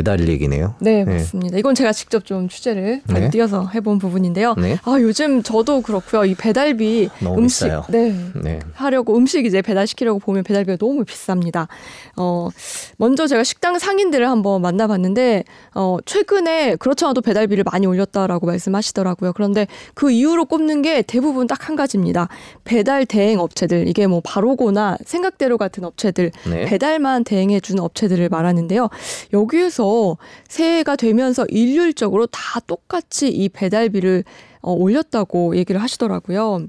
배달 얘기네요. 네, 맞습니다. 이건 제가 직접 좀 취재를 네. 뛰어서 해본 부분인데요. 네. 아 요즘 저도 그렇고요. 이 배달비 음식 비싸요. 네, 네, 하려고 음식 이제 배달 시키려고 보면 배달비가 너무 비쌉니다. 어 먼저 제가 식당 상인들을 한번 만나봤는데 어 최근에 그렇지 않아도 배달비를 많이 올렸다라고 말씀하시더라고요. 그런데 그 이유로 꼽는 게 대부분 딱 한 가지입니다. 배달 대행 업체들 이게 뭐 바로고나 생각대로 같은 업체들 네. 배달만 대행해 주는 업체들을 말하는데요. 여기에서 새해가 되면서 일률적으로 다 똑같이 이 배달비를 어, 올렸다고 얘기를 하시더라고요.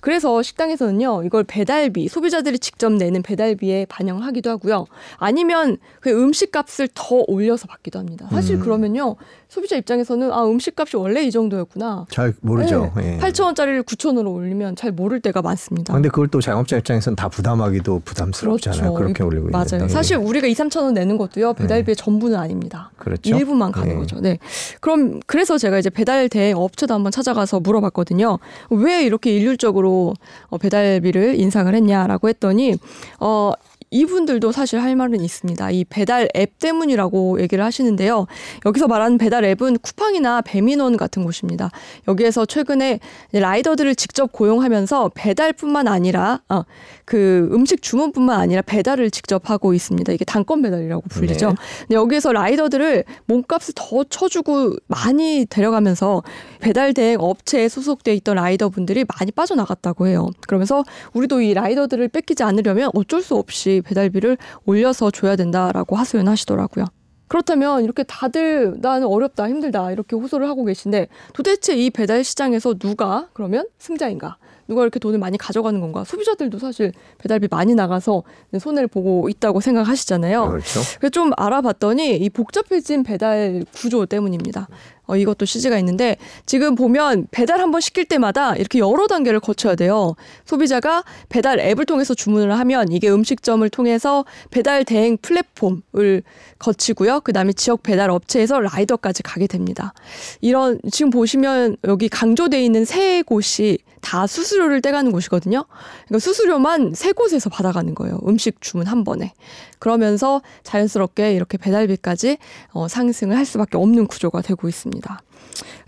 그래서 식당에서는요, 이걸 배달비, 소비자들이 직접 내는 배달비에 반영을 하기도 하고요. 아니면 그 음식 값을 더 올려서 받기도 합니다. 사실 음. 그러면요, 소비자 입장에서는 아 음식값이 원래 이 정도였구나. 잘 모르죠. 네. 예. 8천 원짜리를 9천 원으로 올리면 잘 모를 때가 많습니다. 근데 그걸 또 자영업자 입장에서는 다 부담하기도 부담스럽잖아요. 그렇죠. 그렇게 올리고 맞아요. 있는데. 사실 우리가 2, 3천 원 내는 것도요 배달비의 네. 전부는 아닙니다. 그렇죠. 일부만 가는 네. 거죠. 네. 그럼 그래서 제가 이제 배달 대행 업체도 한번 찾아가서 물어봤거든요. 왜 이렇게 일률적으로 어, 배달비를 인상을 했냐라고 했더니 어 이분들도 사실 할 말은 있습니다. 이 배달 앱 때문이라고 얘기를 하시는데요. 여기서 말하는 배달 앱은 쿠팡이나 배민원 같은 곳입니다. 여기에서 최근에 라이더들을 직접 고용하면서 배달뿐만 아니라 어, 그 음식 주문뿐만 아니라 배달을 직접 하고 있습니다. 이게 단건 배달이라고 불리죠. 네. 근데 여기에서 라이더들을 몸값을 더 쳐주고 많이 데려가면서 배달 대행 업체에 소속돼 있던 라이더분들이 많이 빠져나갔다고 해요. 그러면서 우리도 이 라이더들을 뺏기지 않으려면 어쩔 수 없이 배달비를 올려서 줘야 된다라고 하소연하시더라고요. 그렇다면 이렇게 다들 나는 어렵다 힘들다 이렇게 호소를 하고 계신데 도대체 이 배달 시장에서 누가 그러면 승자인가 누가 이렇게 돈을 많이 가져가는 건가? 소비자들도 사실 배달비 많이 나가서 손해를 보고 있다고 생각하시잖아요. 그렇죠. 그래서 좀 알아봤더니 이 복잡해진 배달 구조 때문입니다. 어, 이것도 CG가 있는데 지금 보면 배달 한번 시킬 때마다 이렇게 여러 단계를 거쳐야 돼요. 소비자가 배달 앱을 통해서 주문을 하면 이게 음식점을 통해서 배달 대행 플랫폼을 거치고요. 그다음에 지역 배달 업체에서 라이더까지 가게 됩니다. 이런 지금 보시면 여기 강조돼 있는 세 곳이 다 수수료를 떼가는 곳이거든요. 그러니까 수수료만 세 곳에서 받아가는 거예요. 음식 주문 한 번에. 그러면서 자연스럽게 이렇게 배달비까지 어, 상승을 할 수밖에 없는 구조가 되고 있습니다.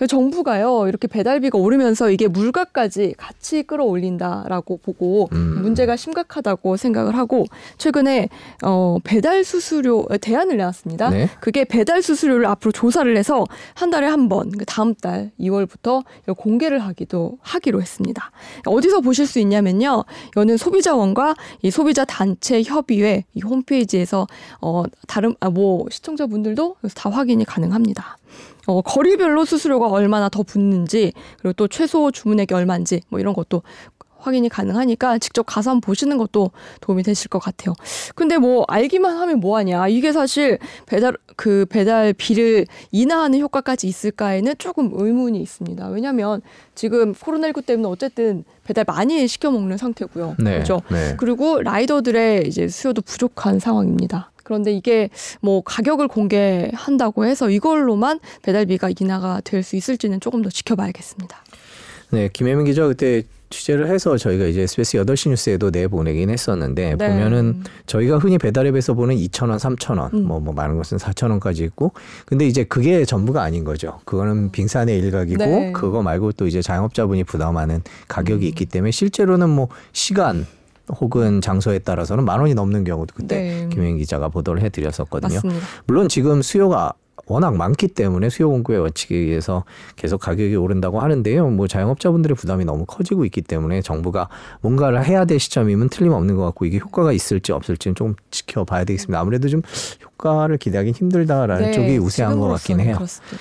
정부가요 이렇게 배달비가 오르면서 이게 물가까지 같이 끌어올린다라고 보고 음. 문제가 심각하다고 생각을 하고 최근에 어 배달 수수료 대안을 내왔습니다. 네? 그게 배달 수수료를 앞으로 조사를 해서 한 달에 한번 그 다음 달 2월부터 공개를 하기도 하기로 했습니다. 어디서 보실 수 있냐면요. 이거는 소비자원과 이 소비자 단체 협의회 이 홈페이지에서 어 다른 아 뭐 시청자분들도 다 확인이 가능합니다. 어, 거리별로 수수료가 얼마나 더 붙는지 그리고 또 최소 주문액이 얼마인지 뭐 이런 것도 확인이 가능하니까 직접 가서 한번 보시는 것도 도움이 되실 것 같아요. 근데 뭐 알기만 하면 뭐하냐. 이게 사실 배달, 그 배달비를 인하하는 효과까지 있을까에는 조금 의문이 있습니다. 왜냐면 지금 코로나19 때문에 어쨌든 배달 많이 시켜 먹는 상태고요. 네, 그렇죠. 네. 그리고 라이더들의 이제 수요도 부족한 상황입니다. 그런데 이게 뭐 가격을 공개한다고 해서 이걸로만 배달비가 인하가 될 수 있을지는 조금 더 지켜봐야겠습니다. 네, 김혜민 기자 그때 취재를 해서 저희가 이제 SBS 8시 뉴스에도 내보내긴 했었는데 네. 보면은 저희가 흔히 배달앱에서 보는 2,000원, 3,000원, 음. 뭐, 뭐 많은 것은 4,000원까지 있고 근데 이제 그게 전부가 아닌 거죠. 그거는 빙산의 일각이고 네. 그거 말고 또 이제 자영업자분이 부담하는 가격이 음. 있기 때문에 실제로는 뭐 시간 혹은 장소에 따라서는 만 원이 넘는 경우도 그때 네. 김혜인 기자가 보도를 해드렸었거든요. 맞습니다. 물론 지금 수요가 워낙 많기 때문에 수요 공급에 원칙에 의해서 계속 가격이 오른다고 하는데요. 뭐 자영업자분들의 부담이 너무 커지고 있기 때문에 정부가 뭔가를 해야 될 시점이면 틀림없는 것 같고 이게 효과가 있을지 없을지는 좀 지켜봐야 되겠습니다. 아무래도 좀 효과를 기대하기 힘들다라는 네, 쪽이 우세한 것 같긴 해요. 그렇습니다.